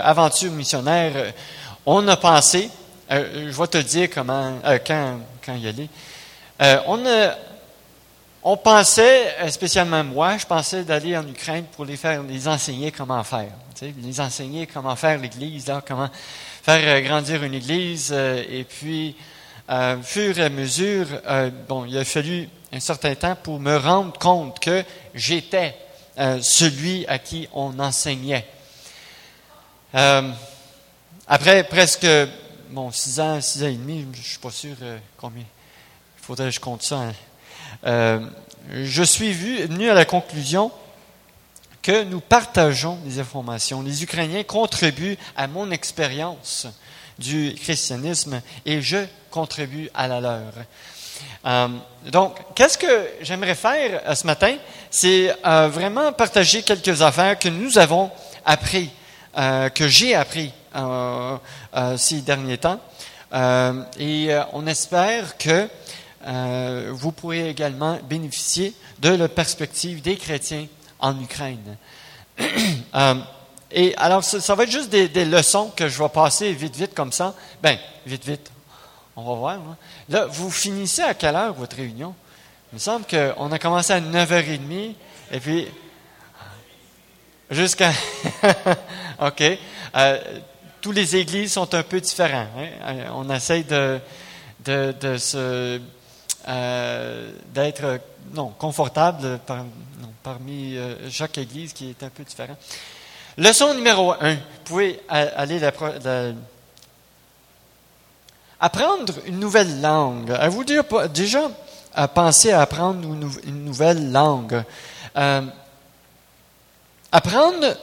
aventure missionnaire, euh, on a pensé, euh, je vais te dire comment, euh, quand, quand y aller. on, pensait, spécialement moi, je pensais d'aller en Ukraine pour les faire, les enseigner comment faire, les enseigner comment faire l'Église, comment faire grandir une Église, et puis, euh, fur et à mesure, bon, il a fallu un certain temps pour me rendre compte que j'étais celui à qui on enseignait. Euh, après presque bon, six ans, six ans et demi, je ne suis pas sûr euh, combien. Il faudrait que je compte ça. Hein. Euh, je suis venu à la conclusion que nous partageons des informations. Les Ukrainiens contribuent à mon expérience du christianisme et je contribue à la leur. donc, qu'est-ce que j'aimerais faire ce matin? C'est vraiment partager quelques affaires que nous avons apprises euh, que j'ai appris euh, euh, ces derniers temps. et on espère que vous pourrez également bénéficier de la perspective des chrétiens en Ukraine. et alors, ça, va être juste des, leçons que je vais passer vite, vite comme ça. Ben, vite, vite. On va voir. Hein. Là, vous finissez à quelle heure votre réunion? Il me semble qu'on a commencé à 9h30 et puis Jusqu'à. OK. Euh, tous les églises sont un peu différents. Hein. Euh, on essaye de, de, de se. Euh, d'être non confortable par, non, parmi euh, chaque église qui est un peu différent. Leçon numéro un. Vous pouvez aller apprendre une nouvelle langue. Avez-vous déjà pensé à apprendre une, nouvelle langue? Apprendre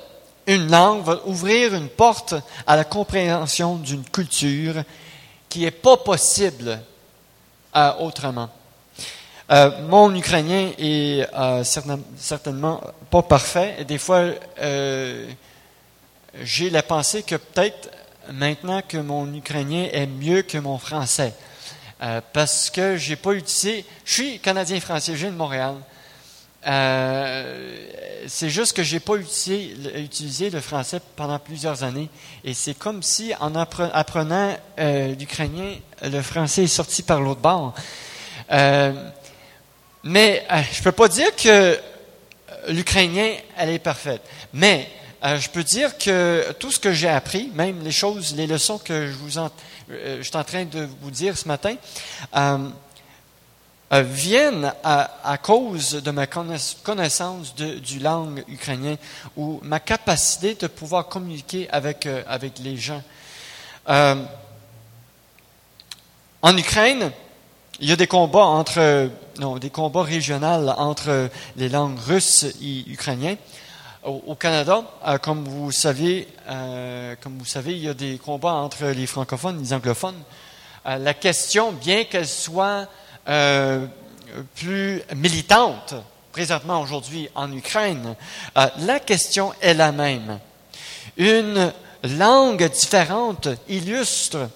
une langue va ouvrir une porte à la compréhension d'une culture qui n'est pas possible euh, autrement. Euh, mon ukrainien est euh, certainement pas parfait. Et des fois, j'ai la pensée que peut-être maintenant que mon ukrainien est mieux que mon français. parce que j'ai pas utilisé. Je suis canadien-français, je viens de Montréal. Euh, c'est juste que j'ai pas utilisé, le français pendant plusieurs années. Et c'est comme si, en apprenant euh, l'ukrainien, le français est sorti par l'autre bord. Euh, mais je peux pas dire que l'ukrainien, elle est parfaite. Mais je peux dire que tout ce que j'ai appris, même les choses, les leçons que je suis en train de vous dire ce matin, viennent à, cause de ma connaissance du langue ukrainien ou ma capacité de pouvoir communiquer avec, euh, avec les gens. Euh, en Ukraine, il y a des combats entre non, des combats régionaux entre les langues russes et ukrainiennes. Au, Canada, comme vous savez, comme vous savez, il y a des combats entre les francophones et les anglophones. la question, bien qu'elle soit euh, plus militante présentement aujourd'hui en Ukraine, euh, la question est la même. Une langue différente illustre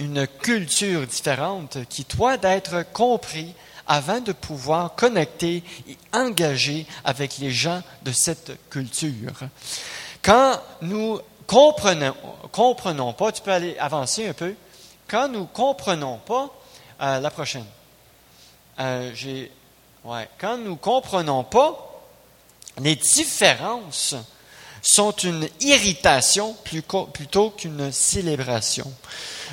une culture différente qui doit être compris avant de pouvoir connecter et engager avec les gens de cette culture. Quand nous comprenons, comprenons pas, tu peux aller avancer un peu, quand nous comprenons pas euh, la prochaine. Euh. Quand nous ne comprenons pas, les différences sont une irritation plutôt qu'une célébration.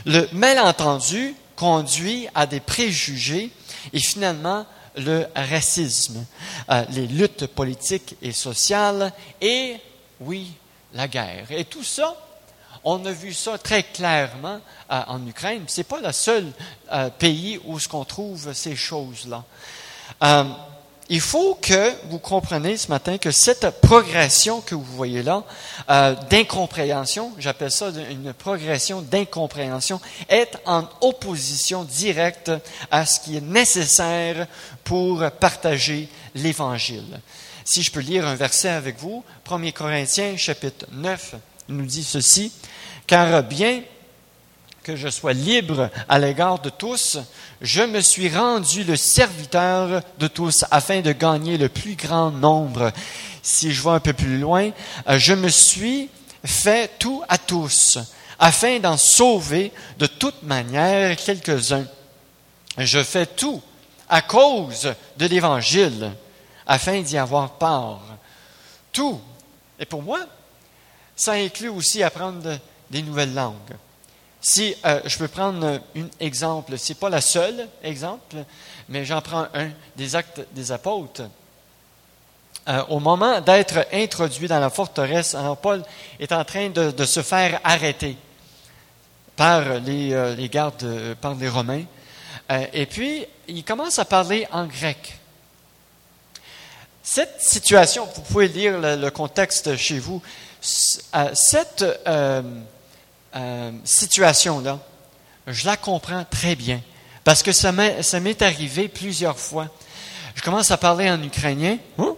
Le malentendu conduit à des préjugés et finalement le racisme, euh, les luttes politiques et sociales et, oui, la guerre. Et tout ça on a vu ça très clairement euh, en Ukraine. Ce n'est pas le seul euh, pays où ce qu'on trouve ces choses-là. Euh, il faut que vous compreniez ce matin que cette progression que vous voyez là, d'incompréhension, j'appelle ça une progression d'incompréhension, est en opposition directe à ce qui est nécessaire pour partager l'Évangile. Si je peux lire un verset avec vous, 1 Corinthiens chapitre 9 nous dit ceci, car bien que je sois libre à l'égard de tous, je me suis rendu le serviteur de tous afin de gagner le plus grand nombre. Si je vois un peu plus loin, je me suis fait tout à tous, afin d'en sauver de toute manière quelques-uns. Je fais tout à cause de l'Évangile, afin d'y avoir part. Tout. Et pour moi, ça inclut aussi apprendre des nouvelles langues. Si euh, je peux prendre un exemple, ce n'est pas la seule exemple, mais j'en prends un des actes des apôtres. Euh, au moment d'être introduit dans la forteresse, alors Paul est en train de, se faire arrêter par les, euh, les gardes, par les Romains. et puis, il commence à parler en grec. Cette situation, vous pouvez lire le, contexte chez vous, cette euh, situation-là, je la comprends très bien parce que ça m'est arrivé plusieurs fois. Je commence à parler en ukrainien. Hein?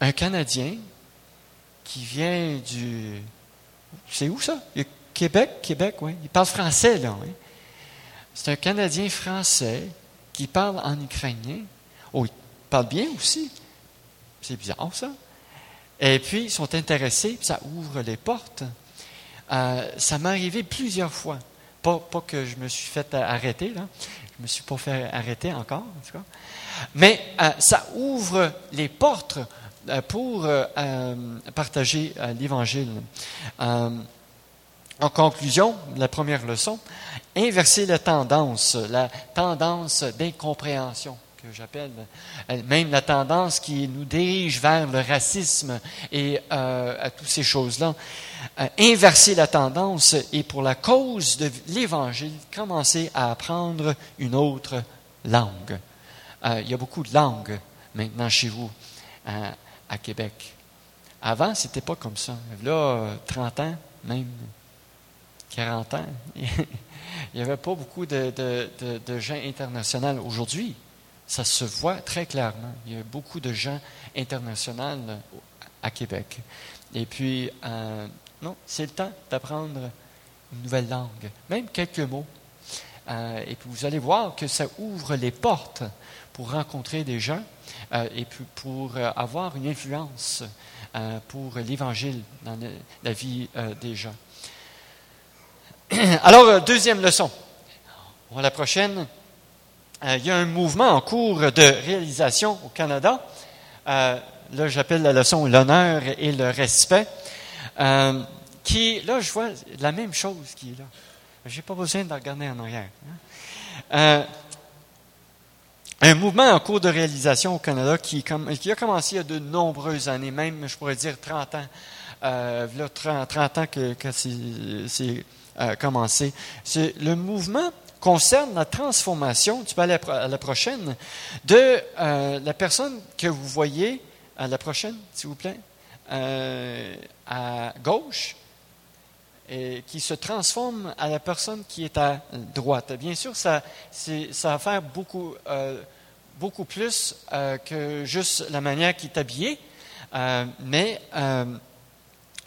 Un Canadien qui vient du... C'est où ça? Québec? Québec, oui. Il parle français, là. C'est un Canadien français qui parle en ukrainien. Oh, il parle bien aussi. C'est bizarre, ça. Et puis, ils sont intéressés, ça ouvre les portes. Euh, ça m'est arrivé plusieurs fois. Pas, que je me suis fait arrêter, là. Je me suis pas fait arrêter encore, en tout cas. Mais euh, ça ouvre les portes euh, pour partager l'Évangile. en conclusion, la première leçon, inverser la tendance, la tendance d'incompréhension j'appelle, même la tendance qui nous dirige vers le racisme et à toutes ces choses-là inverser la tendance et pour la cause de l'Évangile, commencer à apprendre une autre langue. Euh, il y a beaucoup de langues maintenant chez vous euh, à Québec. Avant, ce n'était pas comme ça. Là, 30 ans, même 40 ans, il n'y avait pas beaucoup de gens internationaux. Aujourd'hui, ça se voit très clairement. Il y a beaucoup de gens internationaux à Québec. Et puis, euh, non, c'est le temps d'apprendre une nouvelle langue, même quelques mots. Euh, et puis vous allez voir que ça ouvre les portes pour rencontrer des gens euh, et pour avoir une influence pour l'Évangile dans la vie des gens. Alors, deuxième leçon. la prochaine. Il y a un mouvement en cours de réalisation au Canada. là, j'appelle la leçon l'honneur et le respect. Euh, qui, là, je vois la même chose qui est là. Je n'ai pas besoin de regarder en arrière. Hein. Euh, un mouvement en cours de réalisation au Canada qui, a commencé il y a de nombreuses années, même, je pourrais dire 30 ans. Euh, 30, 30, ans que, c'est euh, commencé. Le mouvement concerne la transformation, tu peux aller à la prochaine, de euh, la personne que vous voyez, à la prochaine, s'il vous plaît, euh, à gauche et qui se transforme à la personne qui est à droite. Bien sûr, ça, ça va faire beaucoup, euh, beaucoup plus euh, que juste la manière qu'il est habillé, mais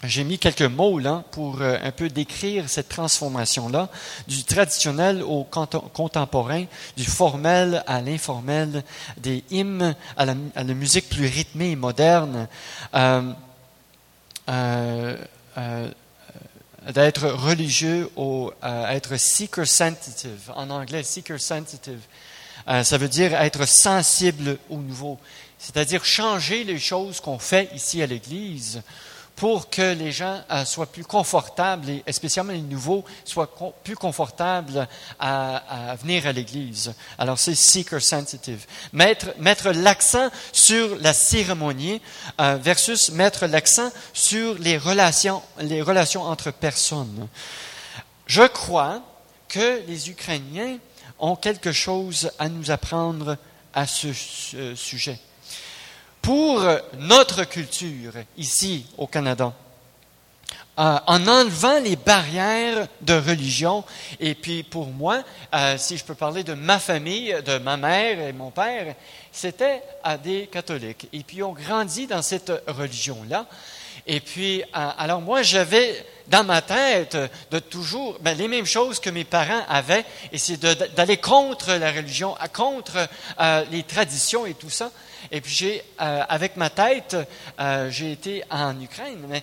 j'ai mis quelques mots là pour un peu décrire cette transformation-là, du traditionnel au contemporain, du formel à l'informel, des hymnes à la, à musique plus rythmée et moderne. Euh, euh, d'être religieux ou euh, être seeker sensitive. En anglais, seeker sensitive. ça veut dire être sensible au nouveau. C'est-à-dire changer les choses qu'on fait ici à l'Église pour que les gens euh, soient plus confortables, et spécialement les nouveaux, soient plus confortables à, venir à l'Église. Alors c'est seeker sensitive. Mettre, l'accent sur la cérémonie euh, versus mettre l'accent sur les relations, les relations entre personnes. Je crois que les Ukrainiens ont quelque chose à nous apprendre à ce sujet pour notre culture ici au Canada. Euh, en enlevant les barrières de religion, et puis pour moi, euh, si je peux parler de ma famille, de ma mère et mon père, c'était à des catholiques. Et puis on grandit dans cette religion-là. Et puis, euh, alors moi, j'avais dans ma tête de toujours ben, les mêmes choses que mes parents avaient, et c'est d'aller contre la religion, contre les traditions et tout ça. Et puis j'ai, euh, avec ma tête, euh, j'ai été en Ukraine. Mais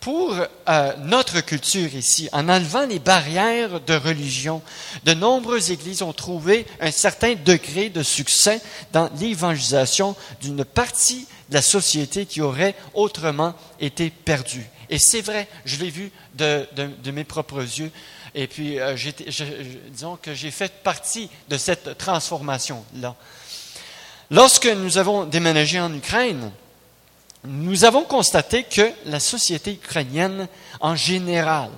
pour euh, notre culture ici, en enlevant les barrières de religion, de nombreuses églises ont trouvé un certain degré de succès dans l'évangélisation d'une partie de la société qui aurait autrement été perdue. Et c'est vrai, je l'ai vu de, mes propres yeux. Et puis, disons que j'ai fait partie de cette transformation-là. Lorsque nous avons déménagé en Ukraine, nous avons constaté que la société ukrainienne, en général,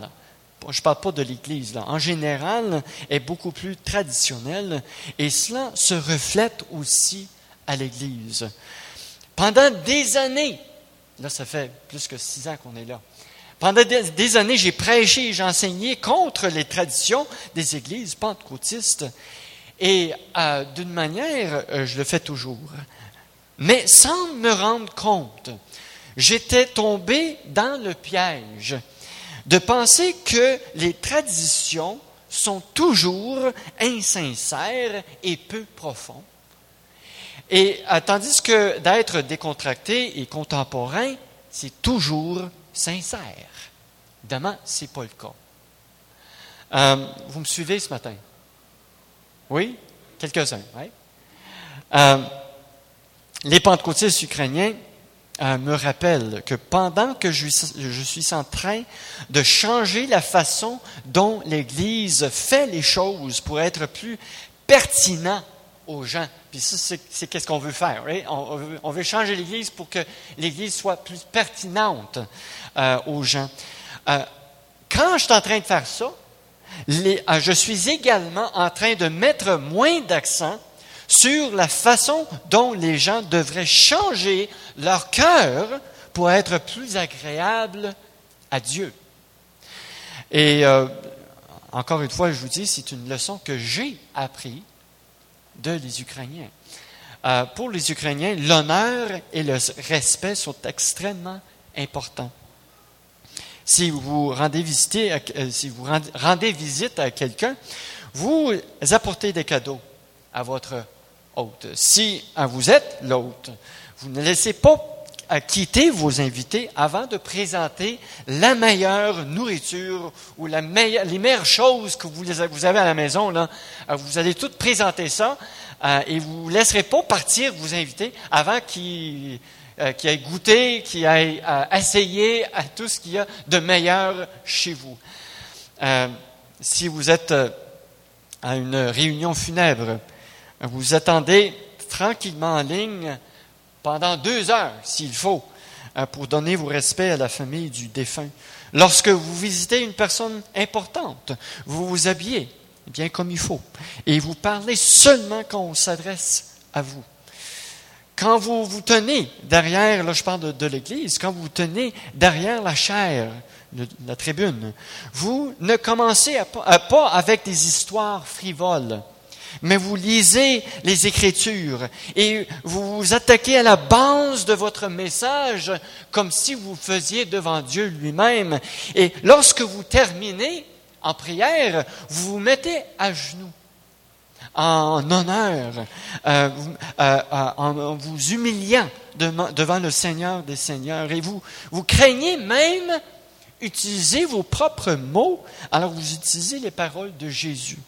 je ne parle pas de l'Église, en général, est beaucoup plus traditionnelle et cela se reflète aussi à l'Église. Pendant des années, là ça fait plus que six ans qu'on est là, pendant des, années, j'ai prêché et j'ai enseigné contre les traditions des églises pentecôtistes et euh, d'une manière, euh, je le fais toujours, mais sans me rendre compte, j'étais tombé dans le piège de penser que les traditions sont toujours insincères et peu profondes. Et euh, tandis que d'être décontracté et contemporain, c'est toujours sincère. Évidemment, ce n'est pas le cas. Vous me suivez ce matin? Oui? Quelques-uns? Euh, les pentecôtistes ukrainiens euh, me rappellent que pendant que je, suis en train de changer la façon dont l'Église fait les choses pour être plus pertinent aux gens, puis ça, c'est qu'est-ce qu'on veut faire. On, veut, changer l'Église pour que l'Église soit plus pertinente euh, aux gens. Quand je suis en train de faire ça, je suis également en train de mettre moins d'accent sur la façon dont les gens devraient changer leur cœur pour être plus agréables à Dieu. Et euh, encore une fois, je vous dis, c'est une leçon que j'ai appris de les Ukrainiens. Euh, pour les Ukrainiens, l'honneur et le respect sont extrêmement importants. Si vous rendez, euh, si vous rendez visite à quelqu'un, vous apportez des cadeaux à votre si vous êtes l'hôte, vous ne laissez pas quitter vos invités avant de présenter la meilleure nourriture ou les meilleures choses que vous, vous avez à la maison. Là. Euh, vous allez toutes présenter ça euh, et vous ne laisserez pas partir vos invités avant qu'ils euh, aient goûté, qu'ils aient essayé à tout ce qu'il y a de meilleur chez vous. si vous êtes à une réunion funèbre, vous attendez tranquillement en ligne pendant deux heures, s'il faut, euh, pour donner vos respects à la famille du défunt. Lorsque vous visitez une personne importante, vous vous habillez bien comme il faut et vous parlez seulement quand on s'adresse à vous. Quand vous vous tenez derrière, là je parle de, l'Église, quand vous vous tenez derrière la chair, la tribune, vous ne commencez pas avec des histoires frivoles mais vous lisez les Écritures et vous vous attaquez à la base de votre message comme si vous faisiez devant Dieu lui-même. Et lorsque vous terminez en prière, vous vous mettez à genoux en honneur, euh, euh, euh, en vous humiliant devant le Seigneur des Seigneurs. Et vous, vous craignez même utiliser vos propres mots, alors vous utilisez les paroles de Jésus.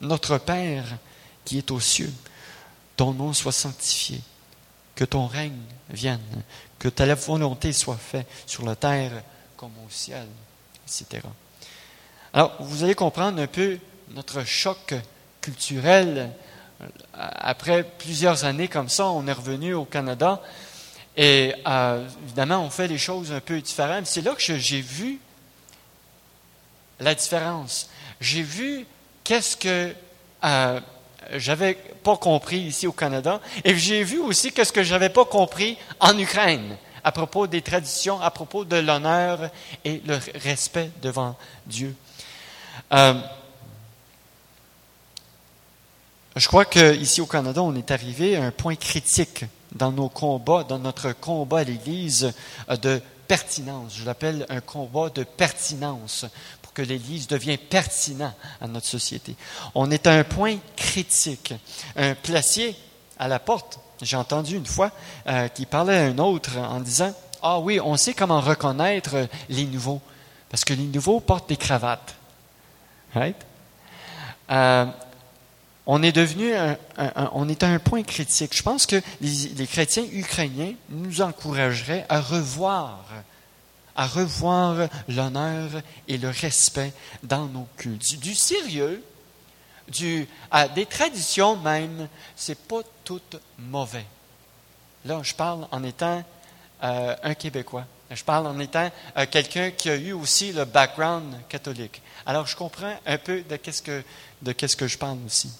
Notre Père qui est aux cieux, ton nom soit sanctifié, que ton règne vienne, que ta volonté soit faite sur la terre comme au ciel, etc. Alors, vous allez comprendre un peu notre choc culturel. Après plusieurs années comme ça, on est revenu au Canada et euh, évidemment, on fait les choses un peu différentes. C'est là que j'ai vu la différence. J'ai vu qu'est-ce que euh, j'avais pas compris ici au Canada, et j'ai vu aussi qu'est-ce que j'avais pas compris en Ukraine à propos des traditions, à propos de l'honneur et le respect devant Dieu. Euh, je crois qu'ici au Canada, on est arrivé à un point critique dans nos combats, dans notre combat à l'Église euh, de pertinence. Je l'appelle un combat de pertinence que l'Église devient pertinent à notre société. On est à un point critique. Un placier à la porte, j'ai entendu une fois, euh, qui parlait à un autre en disant, ah oui, on sait comment reconnaître les nouveaux, parce que les nouveaux portent des cravates. Right? Euh, on est devenu, on est à un point critique. Je pense que les, chrétiens ukrainiens nous encourageraient à revoir, à revoir l'honneur et le respect dans nos cultes. Du, sérieux, du, à des traditions même, c'est pas tout mauvais. Là, je parle en étant euh, un Québécois. Je parle en étant euh, quelqu'un qui a eu aussi le background catholique. Alors, je comprends un peu de qu'est-ce que, de qu'est-ce que je parle aussi.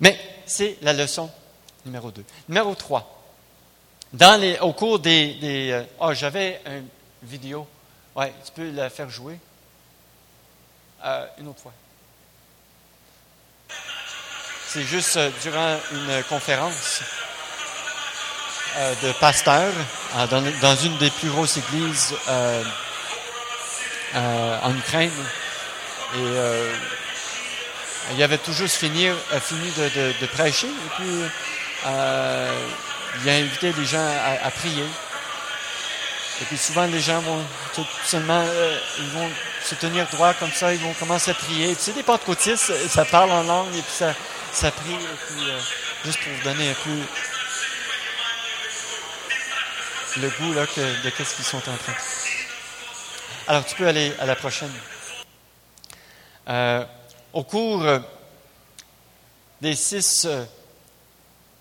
Mais c'est la leçon numéro 2. Numéro 3. Dans les, au cours des. oh, j'avais une vidéo. Ouais, tu peux la faire jouer. Euh, une autre fois. C'est juste euh, durant une conférence de pasteur dans, une des plus grosses églises en Ukraine. Et il avait toujours fini, euh, fini de, prêcher et puis euh, il a invité les gens à, prier. Et puis souvent les gens vont tout seulement euh, ils vont se tenir droit comme ça, ils vont commencer à prier. Tu sais, des pentecôtistes, ça parle en langue et puis ça, ça prie. Et puis, juste pour vous donner un peu le goût là, de qu'est-ce qu'ils sont en train. Alors tu peux aller à la prochaine. Euh, au cours euh, des six euh,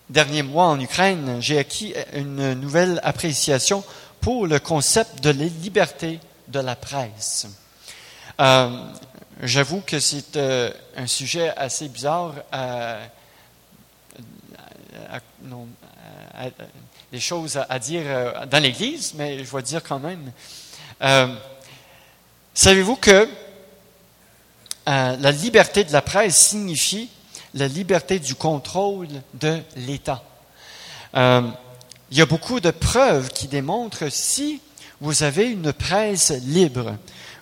derniers mois en Ukraine, j'ai acquis une nouvelle appréciation pour le concept de la liberté de la presse. Euh, j'avoue que c'est un sujet assez bizarre des choses à, dire dans l'Église, mais je vais dire quand même. Savez-vous que euh, la liberté de la presse signifie la liberté du contrôle de l'État. Euh, il y a beaucoup de preuves qui démontrent si vous avez une presse libre,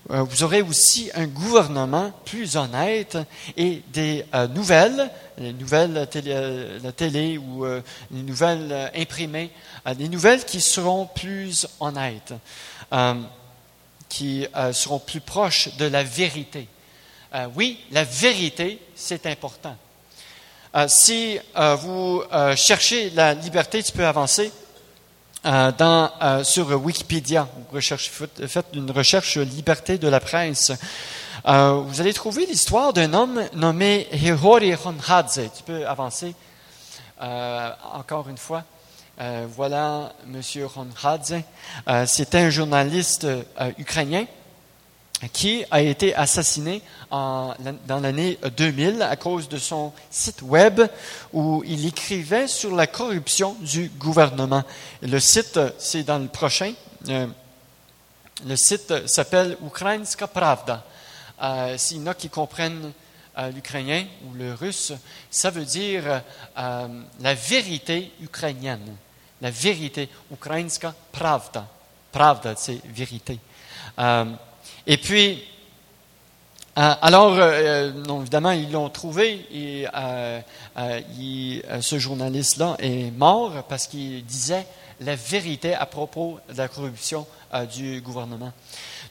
euh, vous aurez aussi un gouvernement plus honnête et des nouvelles, les nouvelles télé, la télé ou les nouvelles imprimées, des nouvelles qui seront plus honnêtes, qui seront plus proches de la vérité. Euh, oui, la vérité, c'est important. Euh, si euh, vous cherchez la liberté, tu peux avancer sur Wikipédia. Faites une recherche liberté de la presse. vous allez trouver l'histoire d'un homme nommé Hihori Honhadze. Tu peux avancer encore une fois. voilà M. Honhadze. C'était un journaliste ukrainien qui a été assassiné dans l'année 2000 à cause de son site web où il écrivait sur la corruption du gouvernement. Le site, c'est dans le prochain. Euh, le site s'appelle Ukrainska Pravda. Euh, S'il y en a qui comprennent euh, l'ukrainien ou le russe, ça veut dire la vérité ukrainienne. La vérité, Ukrainska Pravda. Pravda, c'est vérité. Euh, et puis, euh, alors, euh, non, évidemment, ils l'ont trouvé et euh, ce journaliste-là est mort parce qu'il disait la vérité à propos de la corruption du gouvernement.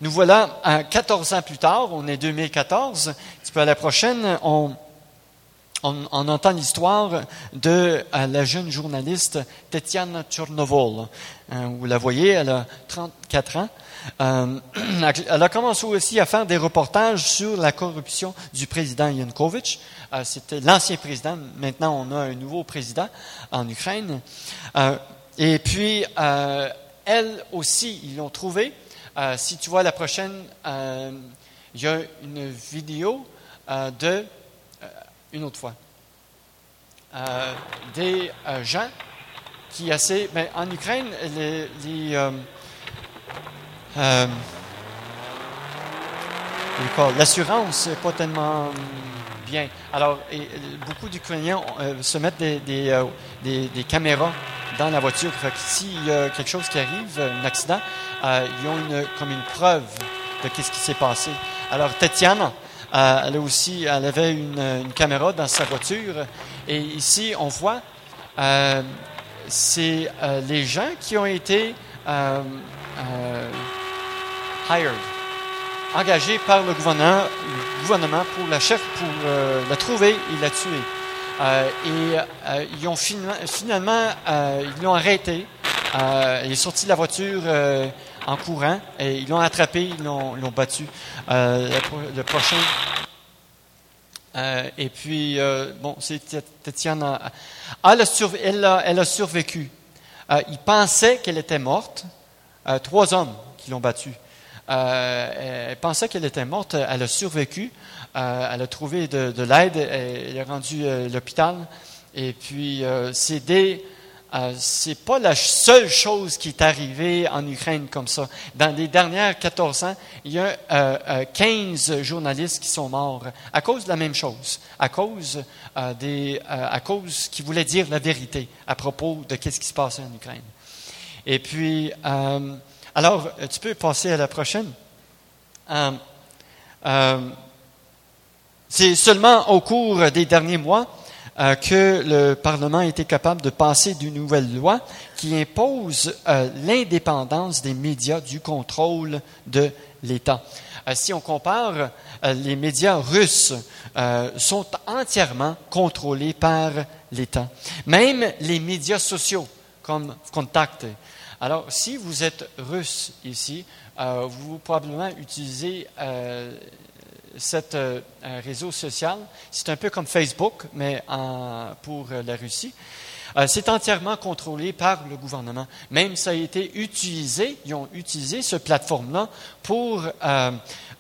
Nous voilà 14 ans plus tard, on est 2014, un petit peu à la prochaine, on, on, entend l'histoire de la jeune journaliste Tetiana Tchornovol. vous la voyez, elle a 34 ans. Euh, elle a commencé aussi à faire des reportages sur la corruption du président Yanukovych. Euh, c'était l'ancien président. Maintenant, on a un nouveau président en Ukraine. Euh, et puis, elle aussi, ils l'ont trouvé. si tu vois la prochaine, il y a une vidéo de, une autre fois, des gens qui assez, mais en Ukraine, euh, l'assurance n'est pas tellement bien. Alors, beaucoup d'Ukrainiens euh, se mettent des, euh, caméras dans la voiture. s'il y a quelque chose qui arrive, un accident, ils ont comme une preuve de ce qui s'est passé. Alors, Tetiana, elle, aussi, elle avait une, caméra dans sa voiture. Et ici, on voit, c'est les gens qui ont été hired, engagé par le gouvernement, le gouvernement pour la chef, pour la trouver et la tuer. et ils ont finalement, ils l'ont arrêté. il est sorti de la voiture en courant et ils l'ont attrapé, ils l'ont battu. le prochain euh, et puis, euh, bon, c'est Tatiana. Elle a, survécu. Euh, il pensait qu'elle était morte. trois hommes qui l'ont battue. elle pensait qu'elle était morte. Elle a survécu. elle a trouvé de, de l'aide. Elle est rendue à l'hôpital. Et puis, c'est des euh, c'est pas la seule chose qui est arrivée en Ukraine comme ça. Dans les dernières 14 ans, il y a euh, 15 euh, journalistes qui sont morts à cause de la même chose, à cause euh, des, à cause qui voulaient dire la vérité à propos de ce qui se passait en Ukraine. Et puis, alors, tu peux passer à la prochaine. c'est seulement au cours des derniers mois euh, que le Parlement été capable de passer d'une nouvelle loi qui impose euh, l'indépendance des médias du contrôle de l'État. Euh, si on compare, les médias russes sont entièrement contrôlés par l'État. Même les médias sociaux, comme Contact. Alors, si vous êtes russe ici, vous probablement utilisez cet euh, réseau social. C'est un peu comme Facebook, mais pour euh, la Russie. Euh, c'est entièrement contrôlé par le gouvernement. Même ça a été utilisé, ils ont utilisé cette plateforme-là pour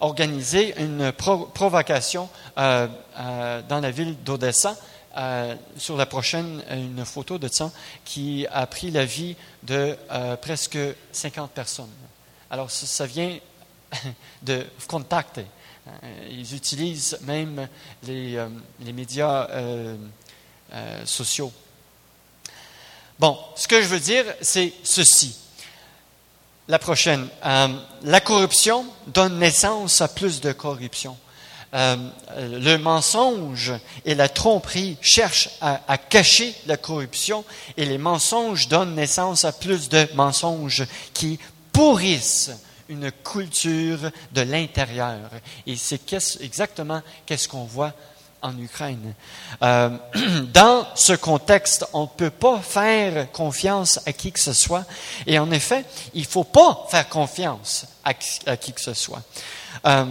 organiser une provocation dans la ville d'Odessa. sur la prochaine, une photo de ça qui a pris la vie de presque 50 personnes. Alors, ça, ça vient de contact euh, ils utilisent même les, euh, médias euh, sociaux. Bon, ce que je veux dire, c'est ceci. La prochaine. la corruption donne naissance à plus de corruption. le mensonge et la tromperie cherchent à, cacher la corruption et les mensonges donnent naissance à plus de mensonges qui pourrissent une culture de l'intérieur. Et c'est exactement qu'est-ce qu'on voit en Ukraine. Euh, dans ce contexte, on ne peut pas faire confiance à qui que ce soit. Et en effet, il ne faut pas faire confiance à, qui que ce soit. Euh,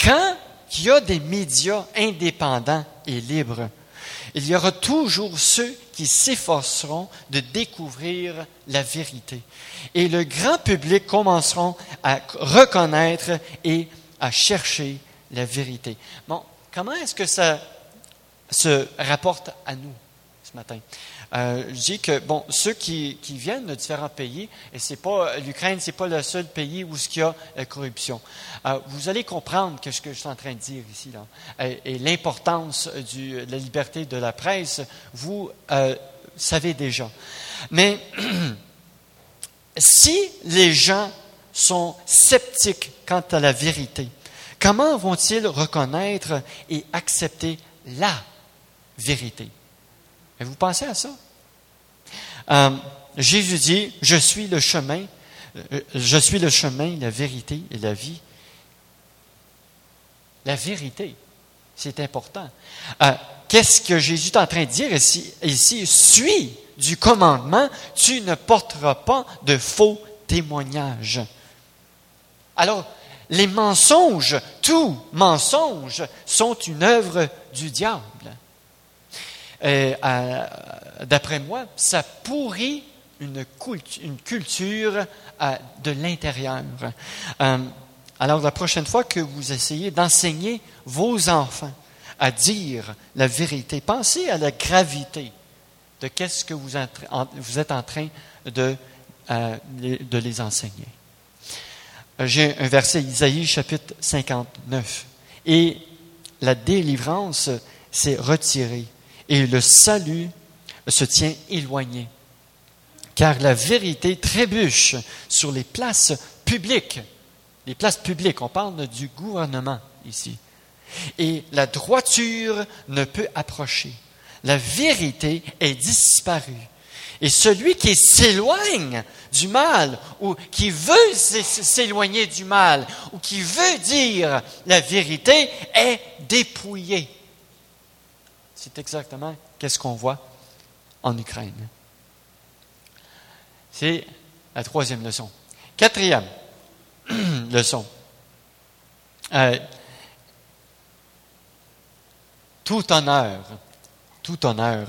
quand il y a des médias indépendants et libres, il y aura toujours ceux qui s'efforceront de découvrir la vérité. Et le grand public commenceront à reconnaître et à chercher la vérité. Bon, comment est-ce que ça se rapporte à nous? Ce matin? Euh, je dis que bon, ceux qui, viennent de différents pays, et c'est pas l'Ukraine, c'est pas le seul pays où il y a la corruption. Euh, vous allez comprendre ce que je suis en train de dire ici là, et, l'importance de la liberté de la presse. Vous euh, savez déjà, mais si les gens sont sceptiques quant à la vérité, comment vont-ils reconnaître et accepter la vérité? Vous pensez à ça? Euh, Jésus dit, je suis le chemin, euh, je suis le chemin, la vérité et la vie. La vérité, c'est important. Euh, qu'est-ce que Jésus est en train de dire ici? Ici, suis du commandement, tu ne porteras pas de faux témoignages. Alors, les mensonges, tous mensonges, sont une œuvre du diable. Euh, d'après moi, ça pourrit une, culture euh, de l'intérieur. Euh, alors, la prochaine fois que vous essayez d'enseigner vos enfants à dire la vérité, pensez à la gravité de qu'est-ce que vous, êtes en train de, de les enseigner. J'ai un verset, Isaïe chapitre 59. Et la délivrance s'est retirée et le salut se tient éloigné. Car la vérité trébuche sur les places publiques. Les places publiques, on parle du gouvernement ici. Et la droiture ne peut approcher. La vérité est disparue. Et celui qui s'éloigne du mal ou qui veut s'éloigner du mal ou qui veut dire la vérité est dépouillé. C'est exactement qu'est-ce qu'on voit en Ukraine. C'est la troisième leçon. Quatrième leçon. Euh, tout honneur, tout honneur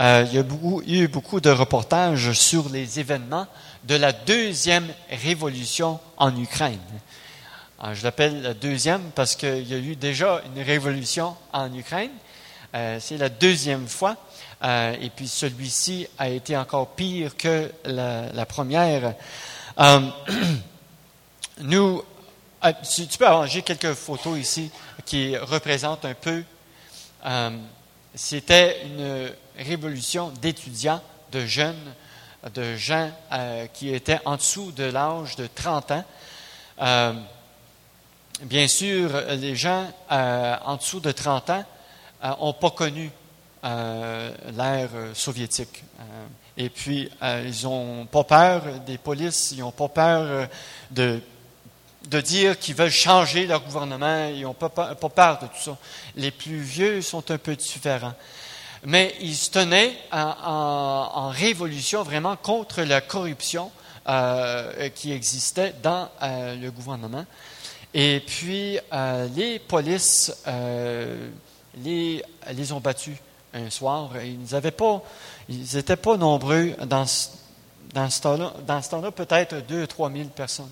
euh, il y a eu beaucoup de reportages sur les événements de la deuxième révolution en Ukraine. Euh, je l'appelle la deuxième parce qu'il y a eu déjà une révolution en Ukraine. Euh, c'est la deuxième fois. et puis celui-ci a été encore pire que la, première. nous, tu peux arranger quelques photos ici qui représentent un peu. C'était une révolution d'étudiants, de jeunes, de gens euh, qui étaient en dessous de l'âge de 30 ans. Euh, bien sûr, les gens euh, en dessous de 30 ans n'ont pas connu l'ère soviétique. et puis, ils n'ont pas peur des polices, ils n'ont pas peur de, de dire qu'ils veulent changer leur gouvernement, ils n'ont pas, pas peur de tout ça. Les plus vieux sont un peu différents mais il se tenait en, révolution vraiment contre la corruption euh, qui existait dans euh, le gouvernement. Et puis, euh, les polices les, les ont battus un soir. Ils n'avaient pas, n'étaient pas nombreux dans, dans ce temps-là, peut-être 2 3 000 personnes.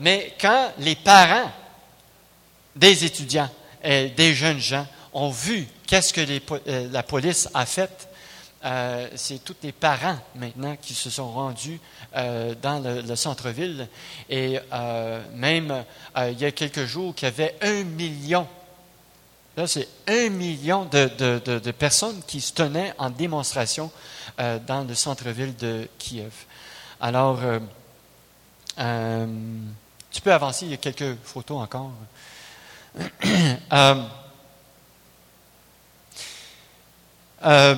mais quand les parents des étudiants et des jeunes gens ont vu qu'est-ce que euh, la police a fait. Euh, c'est tous les parents maintenant qui se sont rendus euh, dans le, centre-ville. Et même il y a quelques jours, qu'il y avait un million. C'est un million de, personnes qui se tenaient en démonstration dans le centre-ville de Kiev. Alors, tu peux avancer, il y a quelques photos encore. Euh,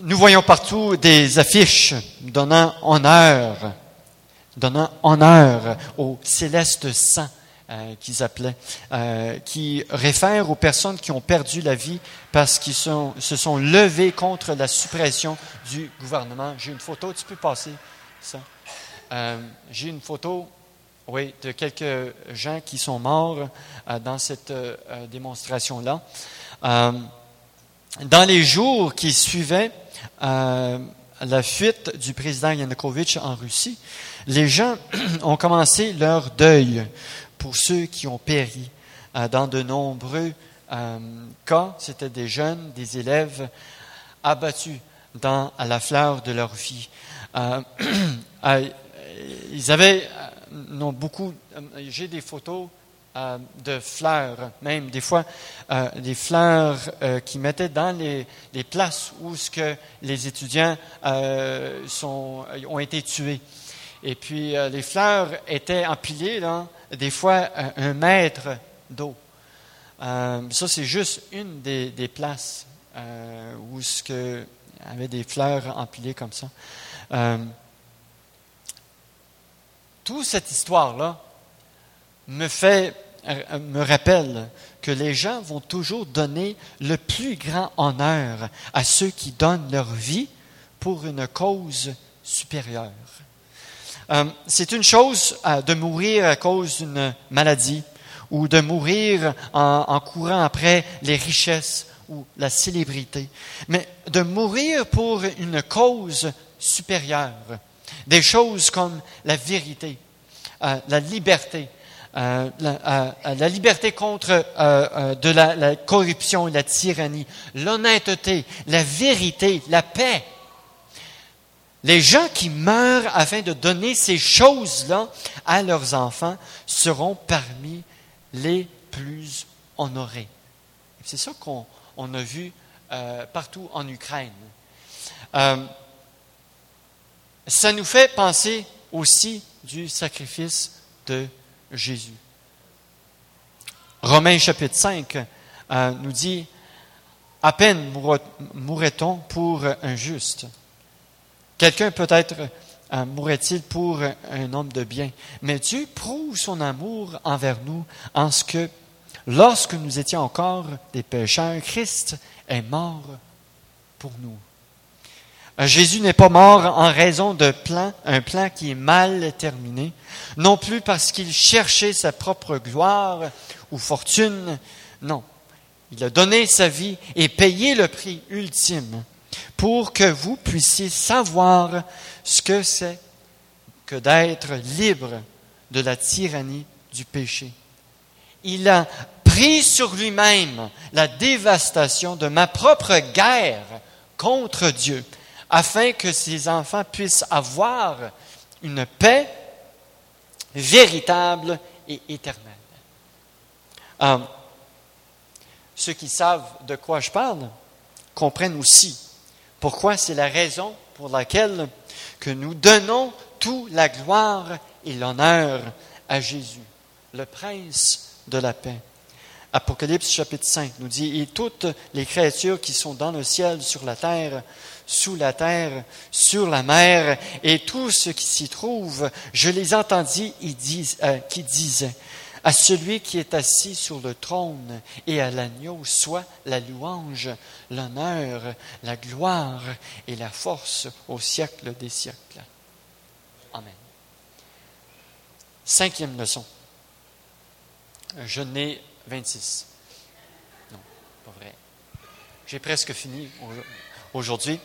nous voyons partout des affiches donnant honneur, donnant honneur au céleste sang euh, qu'ils appelaient, euh, qui réfère aux personnes qui ont perdu la vie parce qu'ils se sont levés contre la suppression du gouvernement. J'ai une photo, tu peux passer ça. J'ai une photo, oui, de quelques gens qui sont morts dans cette démonstration-là dans les jours qui suivaient euh, la fuite du président Yanukovych en Russie, les gens ont commencé leur deuil pour ceux qui ont péri. Euh, dans de nombreux euh, cas, c'était des jeunes, des élèves abattus dans à la fleur de leur vie. ils avaient non, beaucoup. J'ai des photos euh, de fleurs, même des fois euh, des fleurs euh, qui mettaient dans les, places où ce que les étudiants sont, ont été tués. Et puis les fleurs étaient empilées, là, des fois un mètre d'eau. ça, c'est juste une des, des places où ce que y avait des fleurs empilées comme ça. toute cette histoire-là me fait me rappelle que les gens vont toujours donner le plus grand honneur à ceux qui donnent leur vie pour une cause supérieure. Euh, c'est une chose euh, de mourir à cause d'une maladie ou de mourir en, courant après les richesses ou la célébrité, mais de mourir pour une cause supérieure, des choses comme la vérité, euh, la liberté, la, liberté contre de la, corruption et la tyrannie, l'honnêteté, la vérité, la paix. Les gens qui meurent afin de donner ces choses-là à leurs enfants seront parmi les plus honorés. C'est ça qu'on on a vu partout en Ukraine. ça nous fait penser aussi du sacrifice de Jésus. Romains chapitre 5 euh, nous dit, À peine mourrait-on pour un juste. Quelqu'un peut-être euh, mourrait-il pour un homme de bien. Mais Dieu prouve son amour envers nous en ce que, lorsque nous étions encore des pécheurs, Christ est mort pour nous. Euh, Jésus n'est pas mort en raison d'un plan, qui est mal terminé, non plus parce qu'il cherchait sa propre gloire ou fortune, non. Il a donné sa vie et payé le prix ultime pour que vous puissiez savoir ce que c'est que d'être libre de la tyrannie du péché. Il a pris sur lui-même la dévastation de ma propre guerre contre Dieu, afin que ses enfants puissent avoir une paix véritable et éternelle. Euh, ceux qui savent de quoi je parle comprennent aussi pourquoi? C'est la raison pour laquelle que nous donnons toute la gloire et l'honneur à Jésus, le prince de la paix. Apocalypse chapitre 5 nous dit, et toutes les créatures qui sont dans le ciel, sur la terre, sous la terre, sur la mer, et tout ce qui s'y trouve, je les entendis euh, qui disaient, à celui qui est assis sur le trône et à l'agneau soit la louange, l'honneur, la gloire et la force au siècle des siècles. Amen. Cinquième leçon. Je n'ai 26. Non, pas vrai. J'ai presque fini aujourd'hui.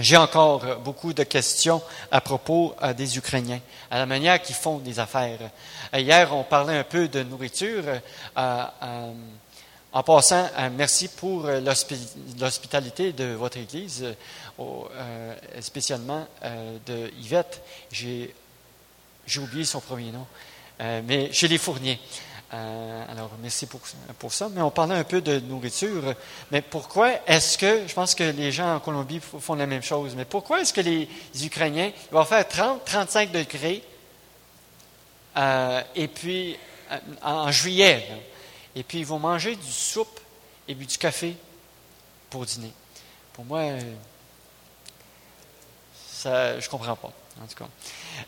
J'ai encore euh, beaucoup de questions à propos euh, des Ukrainiens, à la manière qu'ils font des affaires. Euh, hier, on parlait un peu de nourriture. En passant, merci pour l'hospitalité de votre Église, spécialement de Yvette. J'ai oublié son premier nom, mais chez les Fourniers. Euh, alors, merci pour, ça. Mais on parlait un peu de nourriture. Mais pourquoi est-ce que, je pense que les gens en Colombie font la même chose, mais pourquoi est-ce que les, Ukrainiens vont faire 30, 35 degrés euh, et puis euh, en, juillet, et puis ils vont manger du soupe et du café pour dîner? Pour moi, ça, je comprends pas en tout cas.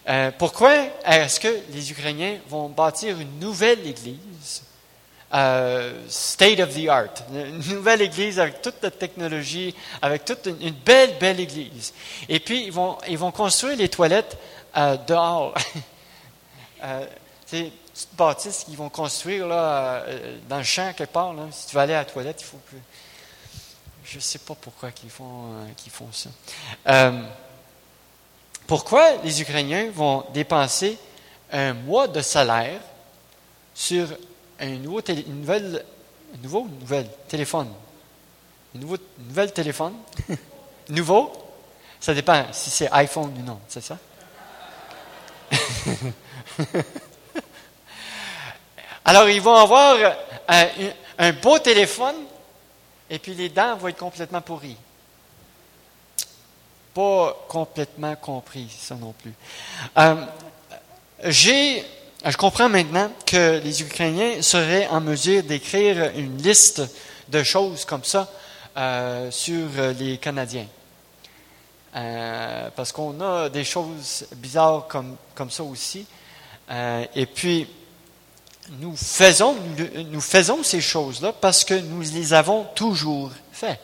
Euh, pourquoi est-ce que les Ukrainiens vont bâtir une nouvelle église, euh, state of the art, une nouvelle église avec toute la technologie, avec toute une, belle, belle église? Et puis, ils vont, ils vont construire les toilettes euh, dehors. c'est une petite bâtisse qu'ils vont construire là, dans le champ quelque part. Si tu veux aller à la toilette, il faut que... Je ne sais pas pourquoi ils font, qu'ils font ça. Pourquoi les Ukrainiens vont dépenser un mois de salaire sur un nouveau, nouvelle, nouveau nouvelle téléphone? Un nouveau, nouvelle téléphone? nouveau? Ça dépend si c'est iPhone ou non, c'est ça? Alors, ils vont avoir un, un beau téléphone et puis les dents vont être complètement pourries pas complètement compris ça non plus. Euh, je comprends maintenant que les Ukrainiens seraient en mesure d'écrire une liste de choses comme ça euh, sur les Canadiens. Euh, parce qu'on a des choses bizarres comme, comme ça aussi. et puis, nous faisons, nous, faisons ces choses-là parce que nous les avons toujours fait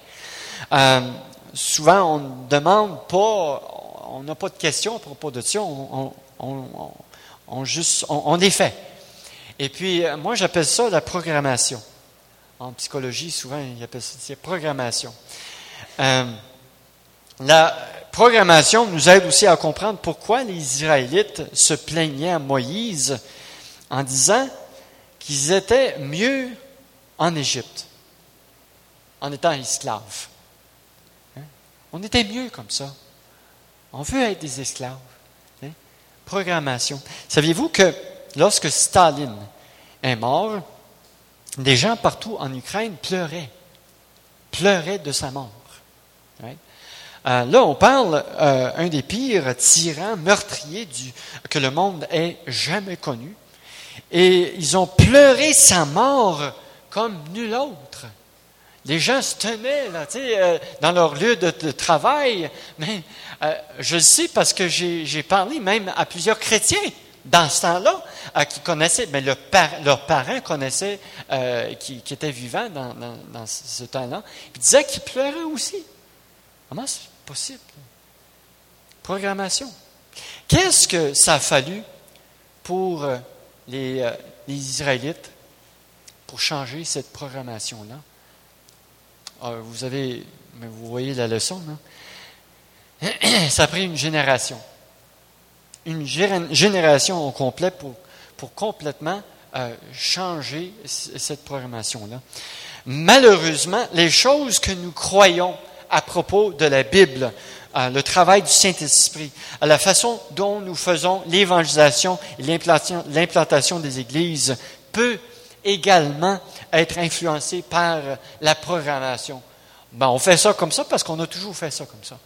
souvent, on ne demande pas, on n'a pas de questions à propos de ça, on, juste, on, les fait. Et puis, euh, moi, j'appelle ça la programmation. En psychologie, souvent, ils appellent ça la programmation. Euh, la programmation nous aide aussi à comprendre pourquoi les Israélites se plaignaient à Moïse en disant qu'ils étaient mieux en Égypte, en étant esclaves. On était mieux comme ça. On veut être des esclaves. Hein? Programmation. Saviez-vous que lorsque Staline est mort, des gens partout en Ukraine pleuraient, pleuraient de sa mort. Euh, là, on parle euh, un des pires tyrans, meurtriers que le monde ait jamais connu. Et ils ont pleuré sa mort comme nul autre. Les gens se tenaient là, euh, dans leur lieu de, travail. Mais euh, je le sais parce que j'ai parlé même à plusieurs chrétiens dans ce temps-là euh, qui connaissaient, mais leurs parents connaissaient, qui, étaient vivants dans, ce temps-là. Ils disaient qu'ils pleuraient aussi. Comment c'est possible? Programmation. Qu'est-ce que ça a fallu pour les Israélites pour changer cette programmation-là? Ah, vous avez, mais vous voyez la leçon, non? Ça a pris une génération. Une génération au complet pour, pour complètement euh, changer cette programmation-là. Malheureusement, les choses que nous croyons à propos de la Bible, euh, le travail du Saint-Esprit, la façon dont nous faisons l'évangélisation et l'implantation des églises peut également être influencé par la programmation. Ben, on fait ça comme ça parce qu'on a toujours fait ça comme ça.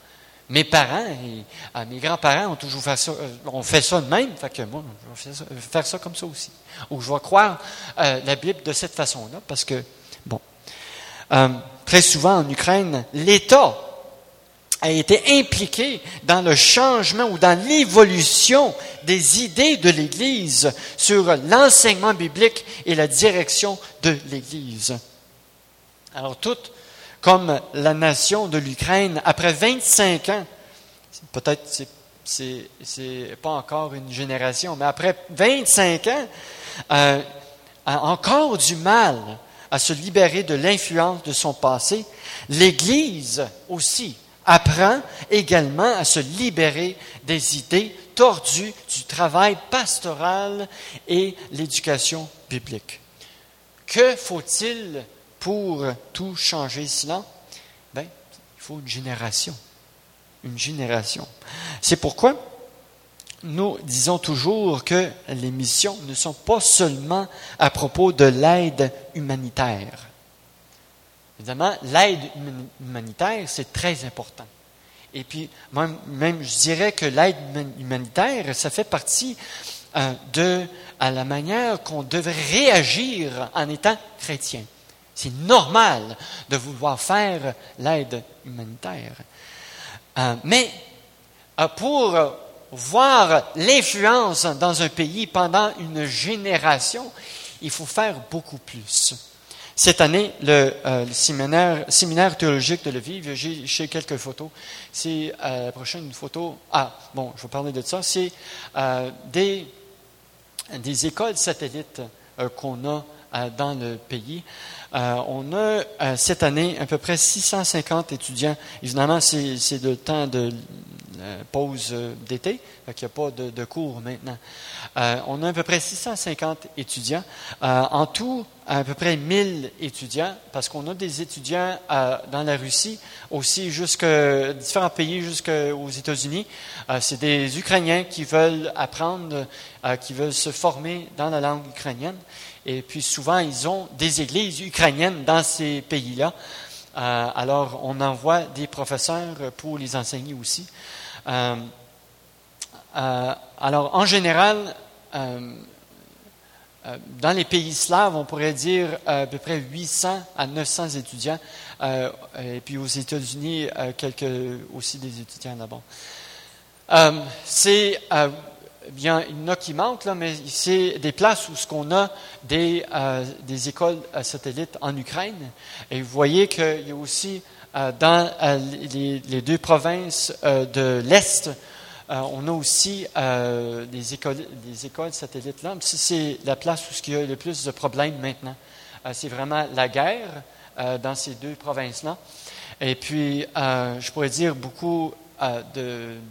Mes parents et ah, mes grands-parents ont toujours fait ça, euh, on fait ça de même, fait que moi, je vais faire ça, comme ça aussi. Ou je vais croire euh, la Bible de cette façon-là, parce que, bon, euh, très souvent en Ukraine, l'État a été impliqué dans le changement ou dans l'évolution des idées de l'Église sur l'enseignement biblique et la direction de l'Église. Alors, tout comme la nation de l'Ukraine, après 25 ans, peut-être c'est, c'est pas encore une génération, mais après 25 ans, euh, a encore du mal à se libérer de l'influence de son passé, l'Église aussi apprend également à se libérer des idées tordues du travail pastoral et l'éducation biblique. Que faut-il pour tout changer cela ben, Il faut une génération. Une génération. C'est pourquoi nous disons toujours que les missions ne sont pas seulement à propos de l'aide humanitaire. Évidemment, l'aide humanitaire, c'est très important. Et puis, même, je dirais que l'aide humanitaire, ça fait partie euh, de à la manière qu'on devrait réagir en étant chrétien. C'est normal de vouloir faire l'aide humanitaire. Euh, mais euh, pour voir l'influence dans un pays pendant une génération, il faut faire beaucoup plus. Cette année, le, euh, séminaire, théologique de Lviv, j'ai, quelques photos. C'est euh, la prochaine photo. Ah, bon, je vais parler de ça. C'est euh, des, des écoles satellites qu'on a dans le pays. on a cette année à peu près 650 étudiants. Évidemment, c'est le temps de pause d'été, il n'y a pas de, cours maintenant. on a à peu près 650 étudiants. en tout, à peu près 1000 étudiants, parce qu'on a des étudiants euh, dans la Russie, aussi jusque différents pays jusqu'aux États-Unis. Euh, c'est des Ukrainiens qui veulent apprendre, euh, qui veulent se former dans la langue ukrainienne. Et puis souvent, ils ont des églises ukrainiennes dans ces pays-là. alors, on envoie des professeurs pour les enseigner aussi. Alors, en général, euh, dans les pays slaves, on pourrait dire euh, à peu près 800 à 900 étudiants. Euh, et puis aux États-Unis, quelques aussi des étudiants là-bas. c'est bien, il y en a qui manquent, là, mais c'est des places où ce qu'on a des, des écoles satellites en Ukraine. Et vous voyez qu'il y a aussi dans les, les, deux provinces de l'Est, euh, on a aussi euh, des, écoles, des écoles satellites là. C'est la place où il y a le plus de problèmes maintenant. Euh, c'est vraiment la guerre dans ces deux provinces-là. Et puis, je pourrais dire beaucoup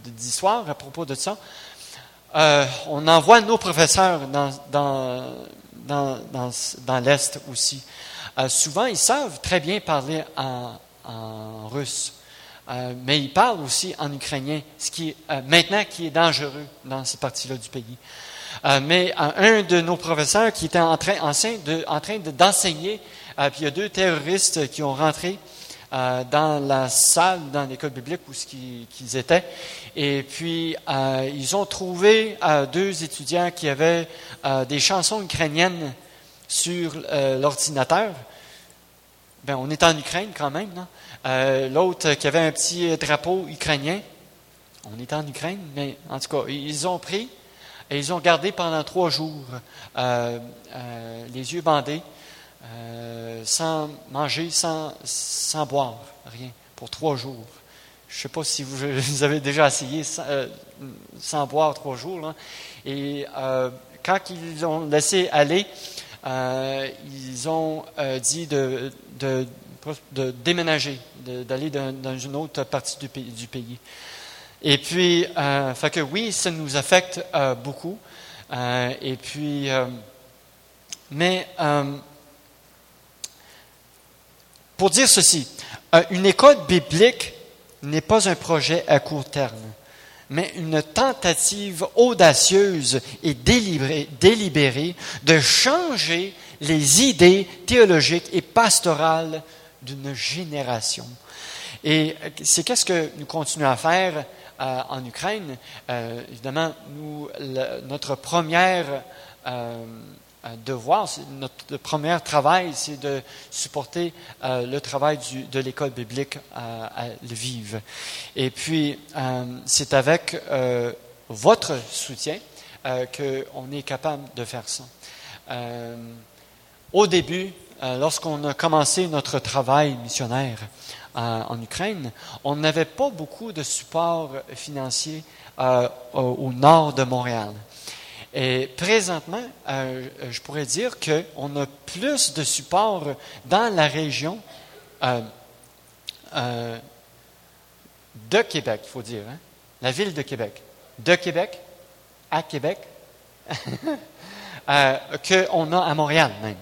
d'histoires à propos de ça. on envoie nos professeurs dans, dans, dans, l'Est aussi. souvent, ils savent très bien parler en russe. Euh, mais il parle aussi en ukrainien, ce qui est euh, maintenant qui est dangereux dans cette partie-là du pays. Euh, mais un de nos professeurs qui était en en train d'enseigner, puis il y a deux terroristes qui ont rentré dans la salle, dans l'école biblique où qu'ils étaient, et puis ils ont trouvé deux étudiants qui avaient des chansons ukrainiennes sur l'ordinateur ben, on est en Ukraine quand même. L'autre qui avait un petit drapeau ukrainien, on est en Ukraine, mais en tout cas, ils ont pris et ils ont gardé pendant trois jours les yeux bandés, sans manger, sans, sans boire, rien, pour trois jours. Je ne sais pas si vous, avez déjà essayé sans, boire trois jours. Et quand ils ont laissé aller, euh, ils ont euh, dit de, déménager, d'aller dans, une autre partie du pays. Et puis, euh, fait que oui, ça nous affecte beaucoup. et puis, mais pour dire ceci, une école biblique n'est pas un projet à court terme mais une tentative audacieuse et délibérée, de changer les idées théologiques et pastorales d'une génération. Et c'est qu'est-ce que nous continuons à faire euh, en Ukraine? Euh, évidemment, nous, notre première euh, devoir, notre premier travail, c'est de supporter euh, le travail de l'école biblique à, à, Lviv. Et puis, euh, c'est avec euh, votre soutien qu'on est capable de faire ça. au début, lorsqu'on a commencé notre travail missionnaire en Ukraine, on n'avait pas beaucoup de support financier au nord de Montréal. Et présentement, euh, je pourrais dire qu'on a plus de support dans la région euh, euh, de Québec, il faut dire, hein? la ville de Québec, de Québec à Québec, qu'on a à Montréal même.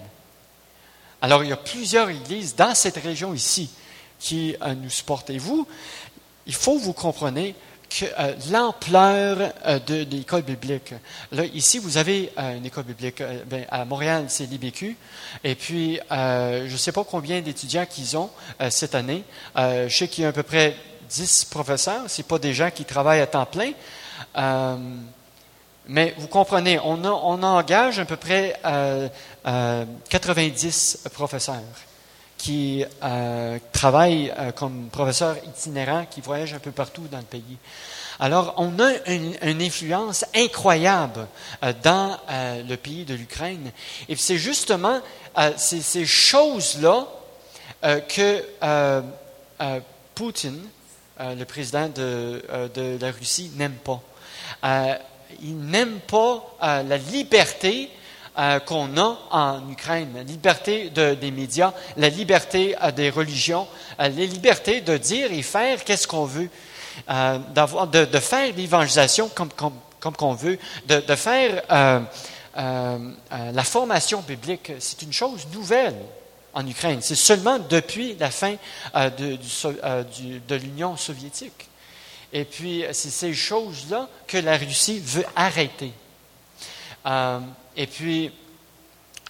Alors, il y a plusieurs églises dans cette région ici qui nous supportent. Et vous, il faut vous compreniez euh, l'ampleur euh, de, l'école biblique. Là, ici, vous avez euh, une école biblique. Ben, à Montréal, c'est l'IBQ. Et puis, je ne sais pas combien d'étudiants qu'ils ont cette année. je sais qu'il y a à peu près 10 professeurs. Ce pas des gens qui travaillent à temps plein. mais vous comprenez, on, on engage à peu près 90 professeurs qui euh, travaillent euh, comme professeurs itinérants, qui voyagent un peu partout dans le pays. Alors, on a une, influence incroyable euh, dans le pays de l'Ukraine. Et c'est justement ces choses-là que Poutine, le président de, de la Russie, n'aime pas. il n'aime pas la liberté euh, qu'on a en Ukraine, la liberté des médias, la liberté euh, des religions, euh, la liberté de dire et faire qu'est-ce qu'on veut, d'avoir, de, faire l'évangélisation comme, qu'on veut, de, de faire la formation biblique. C'est une chose nouvelle en Ukraine. C'est seulement depuis la fin de, de l'Union soviétique. Et puis, c'est ces choses-là que la Russie veut arrêter. Et puis,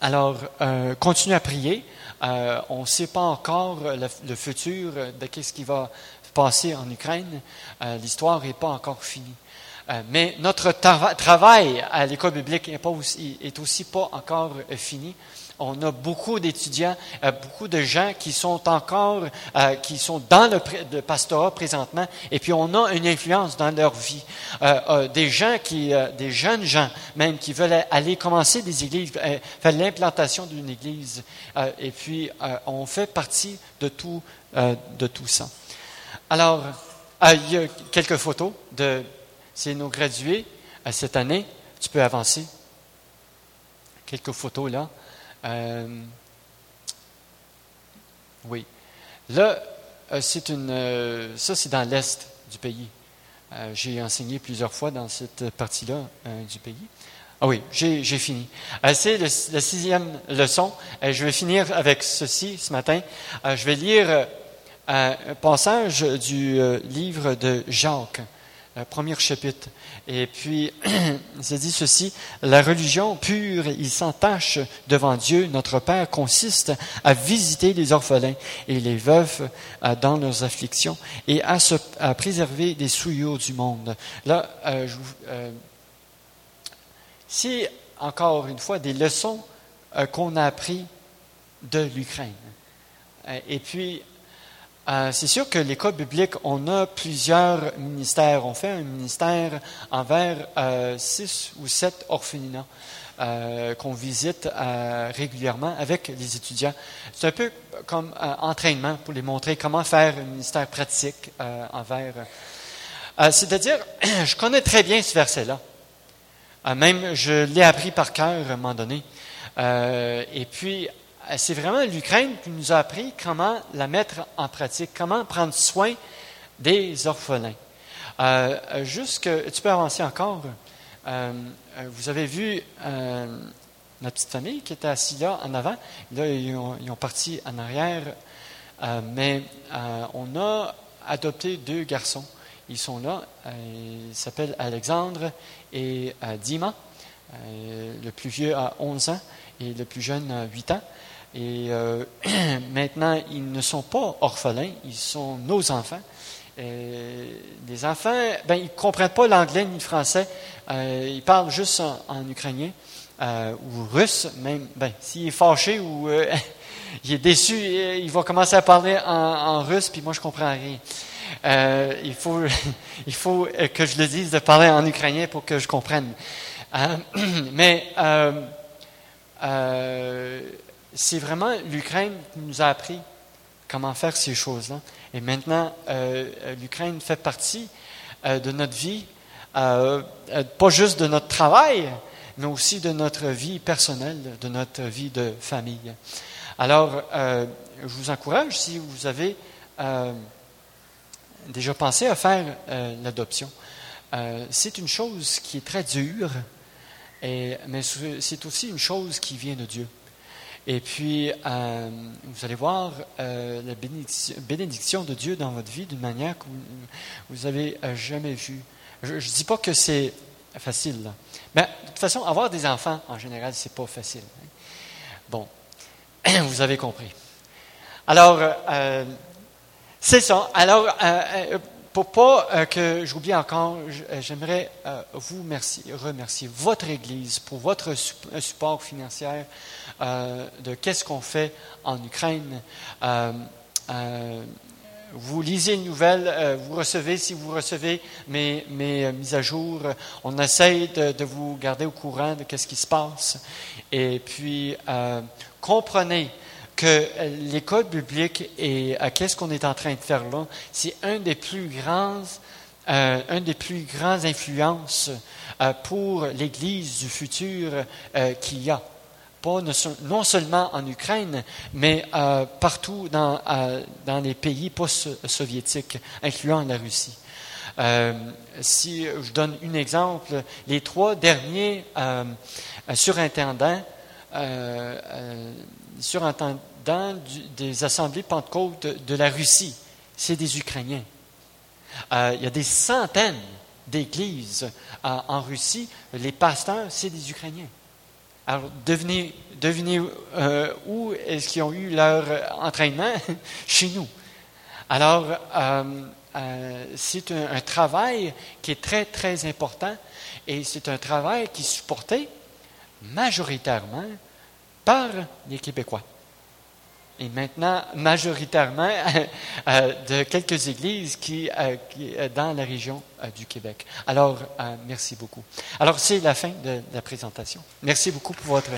alors, euh, continuez à prier. Euh, on ne sait pas encore le, futur de ce qui va passer en Ukraine. Euh, l'histoire n'est pas encore finie. Euh, mais notre travail à l'école biblique n'est aussi, est aussi pas encore fini on a beaucoup d'étudiants, euh, beaucoup de gens qui sont encore, euh, qui sont dans le, pastorat présentement, et puis on a une influence dans leur vie. Euh, des gens qui, des jeunes gens même qui veulent aller commencer des églises, faire l'implantation d'une église, et puis on fait partie de tout, de tout ça. Alors, il y a quelques photos de, c'est nos gradués cette année. Tu peux avancer. Quelques photos là. Euh, oui. Là, euh, c'est une, euh, ça, c'est dans l'Est du pays. j'ai enseigné plusieurs fois dans cette partie-là du pays. Ah oui, j'ai fini. c'est la sixième leçon. je vais finir avec ceci ce matin. je vais lire un passage du livre de Jacques premier chapitre. Et puis, c'est dit ceci, la religion pure et sans tache devant Dieu, notre Père, consiste à visiter les orphelins et les veuves euh, dans leurs afflictions et à, se, à préserver des souillures du monde. Là, euh, je, euh, c'est encore une fois des leçons qu'on a appris de l'Ukraine. et puis, c'est sûr que l'école biblique, on a plusieurs ministères. On fait un ministère envers six ou sept orphelinats. qu'on visite régulièrement avec les étudiants. C'est un peu comme entraînement pour les montrer comment faire un ministère pratique envers. C'est-à-dire, je connais très bien ce verset-là. même, je l'ai appris par cœur à un moment donné. et puis, euh, c'est vraiment l'Ukraine qui nous a appris comment la mettre en pratique, comment prendre soin des orphelins. Euh, euh juste que, tu peux avancer encore. Euh, vous avez vu euh, notre petite famille qui était assise là en avant. Là, ils ont, ils ont parti en arrière. mais on a adopté deux garçons. Ils sont là. ils s'appellent Alexandre et Dima. le plus vieux a 11 ans et le plus jeune a 8 ans. Et euh, maintenant, ils ne sont pas orphelins, ils sont nos enfants. Euh, les enfants, ben, ils ne comprennent pas l'anglais ni le français. Euh, ils parlent juste en, ukrainien ou russe, même. Ben, s'il est fâché ou il est déçu, il va commencer à parler en, russe, puis moi, je comprends rien. il, faut, il faut que je le dise de parler en ukrainien pour que je comprenne. mais c'est vraiment l'Ukraine qui nous a appris comment faire ces choses-là. Et maintenant, euh, euh, l'Ukraine fait partie euh, de notre vie, pas juste de notre travail, mais aussi de notre vie personnelle, de notre vie de famille. Alors, je vous encourage, si vous avez déjà pensé à faire l'adoption, c'est une chose qui est très dure, mais c'est aussi une chose qui vient de Dieu. Et puis, euh, vous allez voir euh, la bénédiction, de Dieu dans votre vie d'une manière que vous n'avez euh, jamais vue. Je ne dis pas que c'est facile. Mais de toute façon, avoir des enfants, en général, c'est pas facile. Hein. Bon, vous avez compris. Alors, c'est ça. Alors, pour pas euh, que j'oublie encore, euh, j'aimerais euh, vous remercier votre Église pour votre support financier de qu'est-ce qu'on fait en Ukraine. vous lisez une nouvelle, vous recevez, si vous recevez mes, mes mises à jour, on essaye de, de, vous garder au courant de qu'est-ce qui se passe. Et puis, comprenez que l'école biblique et qu'est-ce qu'on est en train de faire là, c'est un des plus grands, euh, un des plus grands influences euh, pour l'Église du futur euh, qu'il y a. Pas non seulement en Ukraine, mais partout dans, dans les pays post-soviétiques, incluant la Russie. si je donne un exemple, les trois derniers surintendants surintendants des assemblées Pentecôte de, la Russie, c'est des Ukrainiens. Euh, il y a des centaines d'églises euh, en Russie. Les pasteurs, c'est des Ukrainiens. Alors, devinez euh, où est-ce qu'ils ont eu leur entraînement? Chez nous. Alors, c'est un, un, travail qui est très, très important et c'est un travail qui est supporté majoritairement par les Québécois. Et maintenant, majoritairement, euh, de quelques églises qui, euh, euh, dans la région du Québec. Alors, merci beaucoup. Alors, c'est la fin de la présentation. Merci beaucoup pour votre